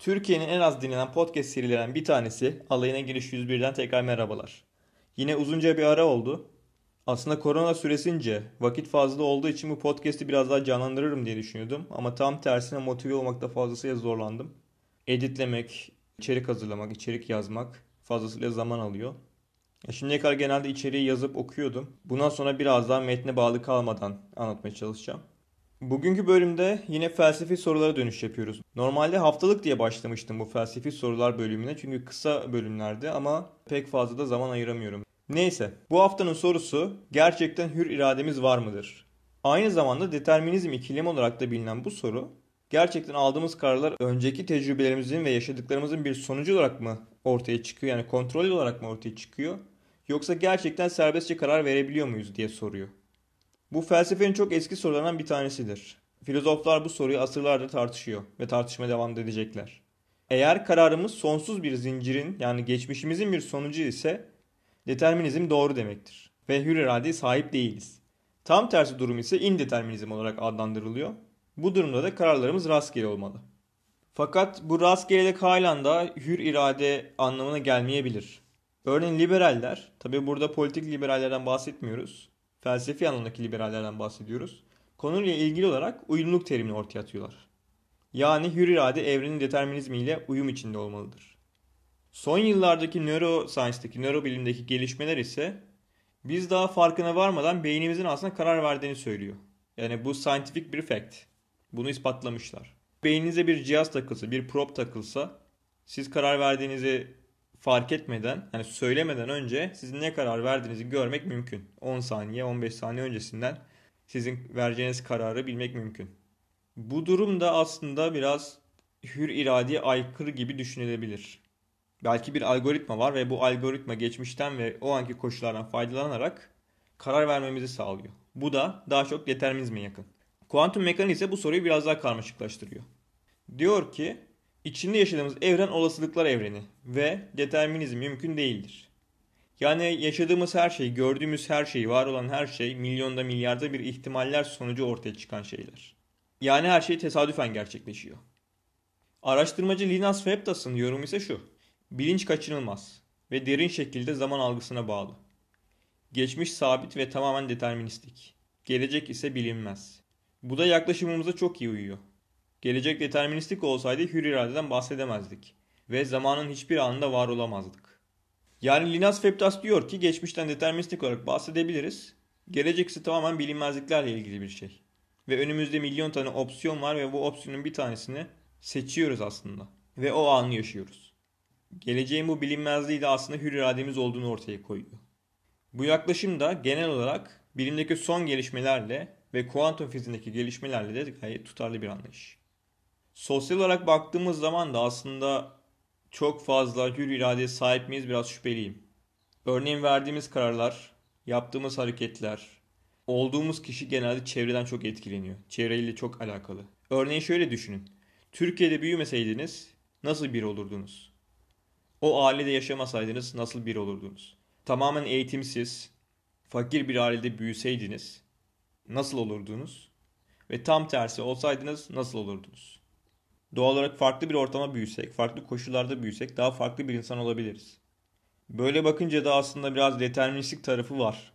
Türkiye'nin en az dinlenen podcast serilerinden bir tanesi Alayına Giriş 101'den tekrar merhabalar. Yine uzunca bir ara oldu. Aslında korona süresince vakit fazla olduğu için bu podcast'i biraz daha canlandırırım diye düşünüyordum. Ama tam tersine motive olmakta fazlasıyla zorlandım. Editlemek, içerik hazırlamak, içerik yazmak fazlasıyla zaman alıyor. Şimdiye kadar genelde içeriği yazıp okuyordum. Bundan sonra biraz daha metne bağlı kalmadan anlatmaya çalışacağım. Bugünkü bölümde yine felsefi sorulara dönüş yapıyoruz. Normalde haftalık diye başlamıştım bu felsefi sorular bölümüne çünkü kısa bölümlerdi ama pek fazla da zaman ayıramıyorum. Neyse, bu haftanın sorusu gerçekten hür irademiz var mıdır? Aynı zamanda determinizm ikilemi olarak da bilinen bu soru, gerçekten aldığımız kararlar önceki tecrübelerimizin ve yaşadıklarımızın bir sonucu olarak mı ortaya çıkıyor? Yani kontrol olarak mı ortaya çıkıyor? Yoksa gerçekten serbestçe karar verebiliyor muyuz diye soruyor. Bu felsefenin çok eski sorularından bir tanesidir. Filozoflar bu soruyu asırlardır tartışıyor ve tartışmaya devam edecekler. Eğer kararımız sonsuz bir zincirin yani geçmişimizin bir sonucu ise determinizm doğru demektir ve hür iradeye sahip değiliz. Tam tersi durum ise indeterminizm olarak adlandırılıyor. Bu durumda da kararlarımız rastgele olmalı. Fakat bu rastgelelik halen da hür irade anlamına gelmeyebilir. Örneğin liberaller, tabi burada politik liberallerden bahsetmiyoruz felsefi anlamdaki liberallerden bahsediyoruz. Konuyla ilgili olarak uyumluluk terimini ortaya atıyorlar. Yani hür irade evrenin determinizmiyle uyum içinde olmalıdır. Son yıllardaki neuroscience'deki, nörobilimdeki gelişmeler ise biz daha farkına varmadan beynimizin aslında karar verdiğini söylüyor. Yani bu scientific bir fact. Bunu ispatlamışlar. Beyninize bir cihaz takılsa, bir prop takılsa siz karar verdiğinizi fark etmeden, yani söylemeden önce sizin ne karar verdiğinizi görmek mümkün. 10 saniye, 15 saniye öncesinden sizin vereceğiniz kararı bilmek mümkün. Bu durumda aslında biraz hür iradeye aykırı gibi düşünülebilir. Belki bir algoritma var ve bu algoritma geçmişten ve o anki koşullardan faydalanarak karar vermemizi sağlıyor. Bu da daha çok determinizme yakın. Kuantum mekaniği ise bu soruyu biraz daha karmaşıklaştırıyor. Diyor ki İçinde yaşadığımız evren olasılıklar evreni ve determinizm mümkün değildir. Yani yaşadığımız her şey, gördüğümüz her şey, var olan her şey milyonda milyarda bir ihtimaller sonucu ortaya çıkan şeyler. Yani her şey tesadüfen gerçekleşiyor. Araştırmacı Linus Feptas'ın yorumu ise şu. Bilinç kaçınılmaz ve derin şekilde zaman algısına bağlı. Geçmiş sabit ve tamamen deterministik. Gelecek ise bilinmez. Bu da yaklaşımımıza çok iyi uyuyor. Gelecek deterministik olsaydı hür iradeden bahsedemezdik ve zamanın hiçbir anında var olamazdık. Yani Linus Feptas diyor ki geçmişten deterministik olarak bahsedebiliriz. Gelecek ise tamamen bilinmezliklerle ilgili bir şey. Ve önümüzde milyon tane opsiyon var ve bu opsiyonun bir tanesini seçiyoruz aslında. Ve o anı yaşıyoruz. Geleceğin bu bilinmezliği de aslında hür irademiz olduğunu ortaya koyuyor. Bu yaklaşım da genel olarak bilimdeki son gelişmelerle ve kuantum fiziğindeki gelişmelerle de gayet tutarlı bir anlayış. Sosyal olarak baktığımız zaman da aslında çok fazla hür iradeye sahip miyiz biraz şüpheliyim. Örneğin verdiğimiz kararlar, yaptığımız hareketler, olduğumuz kişi genelde çevreden çok etkileniyor. Çevreyle çok alakalı. Örneğin şöyle düşünün. Türkiye'de büyümeseydiniz nasıl bir olurdunuz? O ailede yaşamasaydınız nasıl bir olurdunuz? Tamamen eğitimsiz, fakir bir ailede büyüseydiniz nasıl olurdunuz? Ve tam tersi olsaydınız nasıl olurdunuz? Doğal olarak farklı bir ortama büyüsek, farklı koşullarda büyüsek daha farklı bir insan olabiliriz. Böyle bakınca da aslında biraz deterministik tarafı var.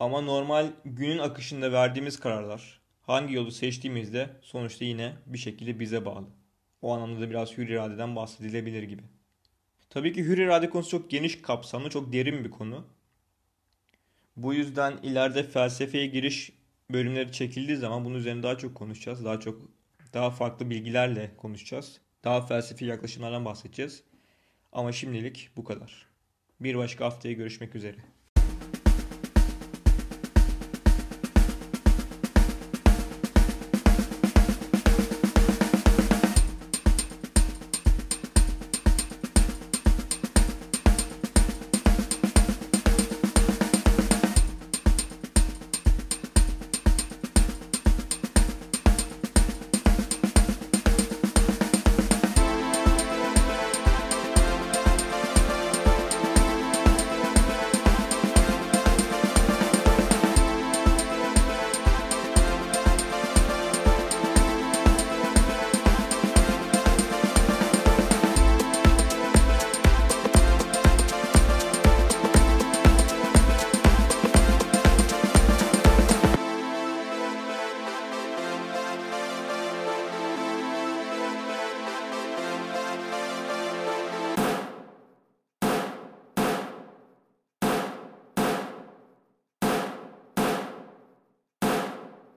Ama normal günün akışında verdiğimiz kararlar, hangi yolu seçtiğimizde sonuçta yine bir şekilde bize bağlı. O anlamda da biraz hür iradeden bahsedilebilir gibi. Tabii ki hür irade konusu çok geniş kapsamlı, çok derin bir konu. Bu yüzden ileride felsefeye giriş bölümleri çekildiği zaman bunun üzerine daha çok konuşacağız. Daha çok daha farklı bilgilerle konuşacağız. Daha felsefi yaklaşımlardan bahsedeceğiz. Ama şimdilik bu kadar. Bir başka haftaya görüşmek üzere.